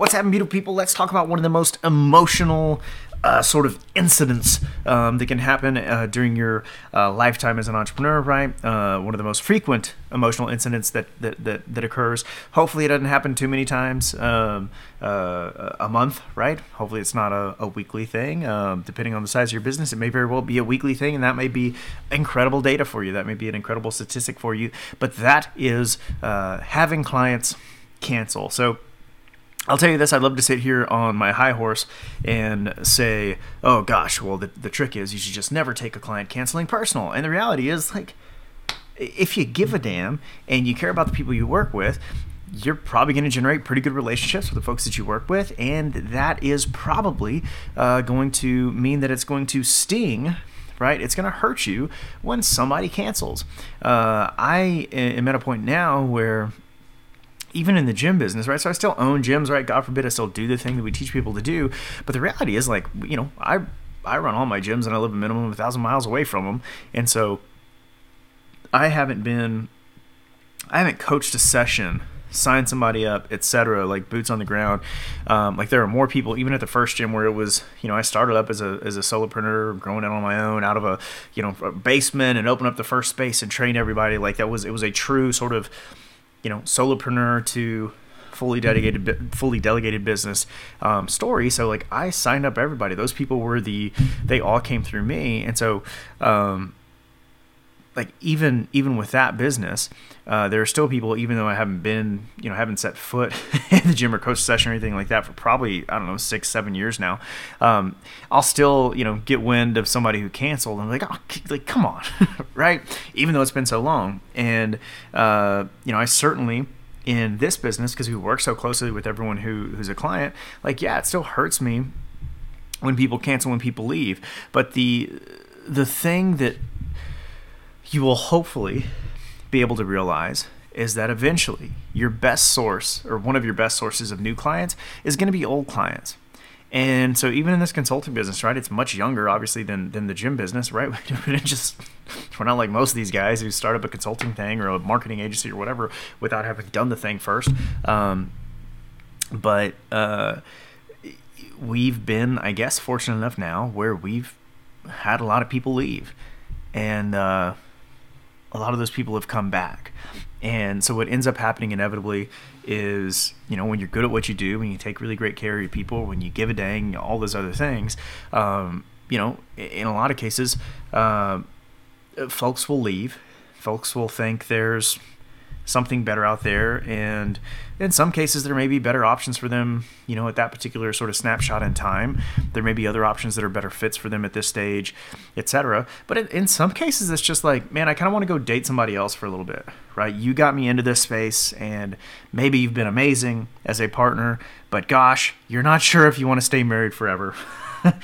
What's happening, beautiful people? Let's talk about one of the most emotional uh, sort of incidents um, that can happen uh, during your uh, lifetime as an entrepreneur, right? Uh, one of the most frequent emotional incidents that, that, that, that occurs. Hopefully, it doesn't happen too many times um, uh, a month, right? Hopefully, it's not a, a weekly thing. Um, depending on the size of your business, it may very well be a weekly thing, and that may be incredible data for you. That may be an incredible statistic for you. But that is uh, having clients cancel. So, I'll tell you this, I'd love to sit here on my high horse and say, oh gosh, well, the, the trick is you should just never take a client canceling personal. And the reality is, like, if you give a damn and you care about the people you work with, you're probably going to generate pretty good relationships with the folks that you work with, and that is probably uh, going to mean that it's going to sting right? It's going to hurt you when somebody cancels. Uh, I am at a point now where even in the gym business, right? So I still own gyms, right? God forbid I still do the thing that we teach people to do. But the reality is, like, you know, I I run all my gyms and I live a minimum of a thousand miles away from them, and so I haven't been, I haven't coached a session, signed somebody up, etc. Like boots on the ground. Um, like there are more people, even at the first gym where it was, you know, I started up as a as a solopreneur, growing out on my own, out of a you know a basement, and opened up the first space and trained everybody. Like that was it was a true sort of you know solopreneur to fully dedicated fully delegated business um, story. So like i signed up everybody. Those people were the they all came through me. And so um, like even even with that business uh, there are still people even though i haven't been you know haven't set foot in the gym or coach session or anything like that for probably i don't know six seven years now um, i'll still you know get wind of somebody who canceled and I'm like oh like come on right? Even though it's been so long. And uh, you know i certainly in this business because we work so closely with everyone who who's a client like yeah it still hurts me when people cancel when people leave. But the the thing that you will hopefully be able to realize is that eventually your best source or one of your best sources of new clients is going to be old clients. And so even in this consulting business, right, it's much younger obviously than, than the gym business, right? We just we're not like most of these guys who start up a consulting thing or a marketing agency or whatever without having done the thing first. Um, but uh, we've been, I guess, fortunate enough now where we've had a lot of people leave, and uh, a lot of those people have come back. And so what ends up happening inevitably is, you know, when you're good at what you do, when you take really great care of your people, when you give a dang, all those other things, um, you know, in a lot of cases, uh, folks will leave. Folks will think there's something better out there and in some cases there may be better options for them you know at that particular sort of snapshot in time. There may be other options that are better fits for them at this stage etc but in, in some cases it's just like man i kind of want to go date somebody else for a little bit right? You got me into this space and maybe you've been amazing as a partner but gosh you're not sure if you want to stay married forever.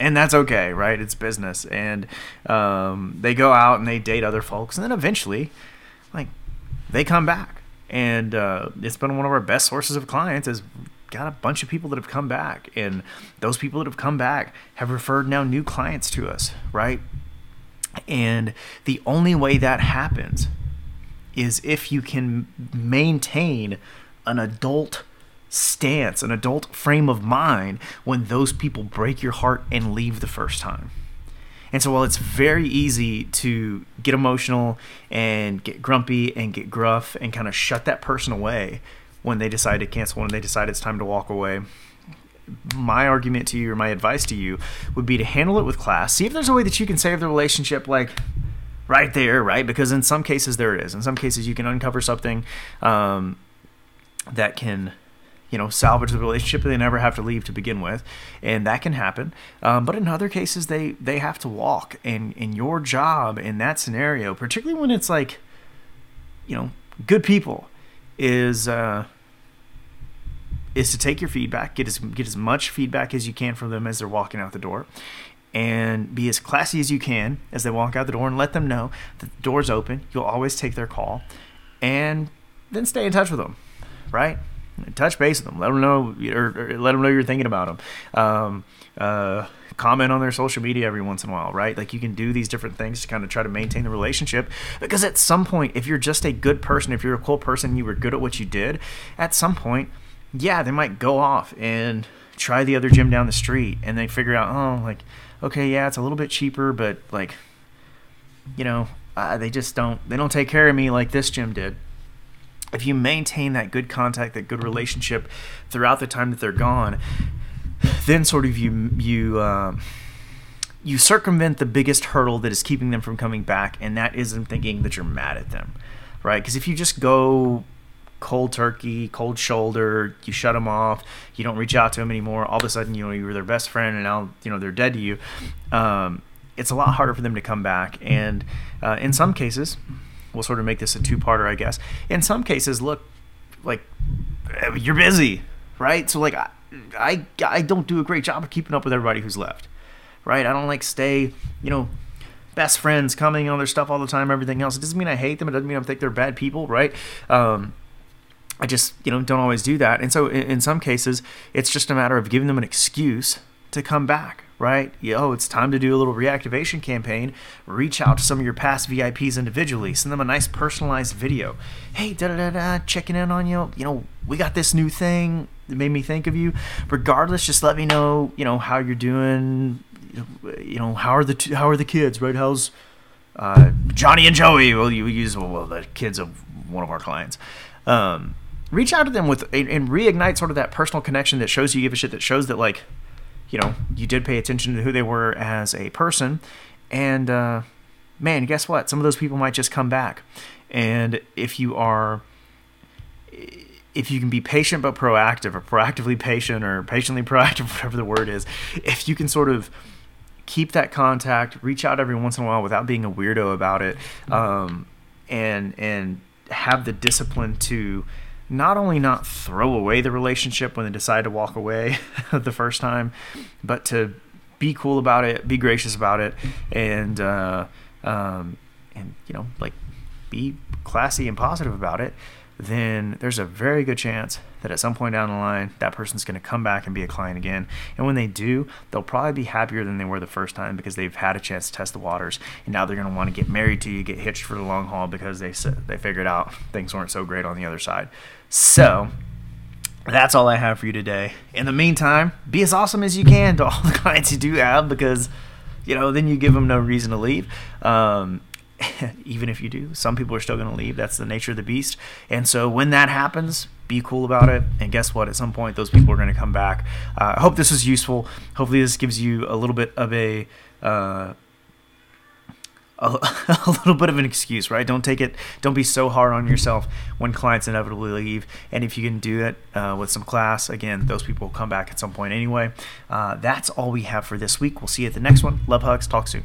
And that's okay, right? It's business, and um, they go out and they date other folks, and then eventually, like they come back. And uh, it's been one of our best sources of clients is got a bunch of people that have come back. And those people that have come back have referred now new clients to us right? And the only way that happens is if you can maintain an adult stance an adult frame of mind when those people break your heart and leave the first time and so while it's very easy to get emotional and get grumpy and get gruff and kind of shut that person away when they decide to cancel, when they decide it's time to walk away, my argument to you or my advice to you would be to handle it with class. See if there's a way that you can save the relationship like right there, right? Because in some cases there is. In some cases you can uncover something um, that can you know, salvage the relationship. They never have to leave to begin with, and that can happen. Um, but in other cases, they they have to walk. And in your job in that scenario, particularly when it's like, you know, good people, is uh, is to take your feedback, get as get as much feedback as you can from them as they're walking out the door, and be as classy as you can as they walk out the door, and let them know that the door's open. You'll always take their call, and then stay in touch with them, right? Touch base with them. Let them know, or, or let them know you're thinking about them. Um, uh, comment on their social media every once in a while, right? Like you can do these different things to kind of try to maintain the relationship. Because at some point, if you're just a good person, if you're a cool person, you were good at what you did, at some point, yeah, they might go off and try the other gym down the street and they figure out, oh, like, okay, yeah, it's a little bit cheaper, but like, you know, uh, they just don't they don't take care of me like this gym did. If you maintain that good contact, that good relationship throughout the time that they're gone, then sort of you you uh, you circumvent the biggest hurdle that is keeping them from coming back, and that is them thinking that you're mad at them, right? Because if you just go cold turkey, cold shoulder, you shut them off, you don't reach out to them anymore. All of a sudden, you know you were their best friend, and now you know they're dead to you. Um, it's a lot harder for them to come back, and uh, in some cases, we'll sort of make this a two-parter, I guess. In some cases, look, like you're busy, right? So like I, I, I don't do a great job of keeping up with everybody who's left, right? I don't like stay, you know, best friends coming on their stuff all the time, everything else. It doesn't mean I hate them. It doesn't mean I think they're bad people, right? Um, I just, you know, don't always do that. And so in, in some cases, it's just a matter of giving them an excuse to come back, right? Yo, it's time to do a little reactivation campaign. Reach out to some of your past VIPs individually. Send them a nice personalized video. Hey, da da da da, checking in on you. You know, we got this new thing that made me think of you. Regardless, just let me know. You know how you're doing. You know how are the t- how are the kids, right? How's uh, Johnny and Joey? Well, you use well the kids of one of our clients. Um, reach out to them with and, and reignite sort of that personal connection that shows you give a shit that shows that like you know, you did pay attention to who they were as a person. And uh, man, guess what? Some of those people might just come back. And if you are, if you can be patient but proactive, or proactively patient, or patiently proactive, whatever the word is, if you can sort of keep that contact, reach out every once in a while without being a weirdo about it, um, and and have the discipline to not only not throw away the relationship when they decide to walk away the first time, but to be cool about it, be gracious about it, and uh, um, and you know like be classy and positive about it, then there's a very good chance that at some point down the line that person's going to come back and be a client again. And when they do, they'll probably be happier than they were the first time because they've had a chance to test the waters. And now they're going to want to get married to you, get hitched for the long haul because they they figured out things weren't so great on the other side. So that's all I have for you today. In the meantime, be as awesome as you can to all the clients you do have because you know then you give them no reason to leave. Um, even if you do, some people are still going to leave. That's the nature of the beast. And so when that happens, be cool about it. And guess what? At some point, those people are going to come back. Uh, I hope this was useful. Hopefully, this gives you a little bit of a. Uh, a, little bit of an excuse, right? Don't take it. Don't be so hard on yourself when clients inevitably leave. And if you can do it uh, with some class, again, those people will come back at some point anyway. Uh, that's all we have for this week. We'll see you at the next one. Love hugs. Talk soon.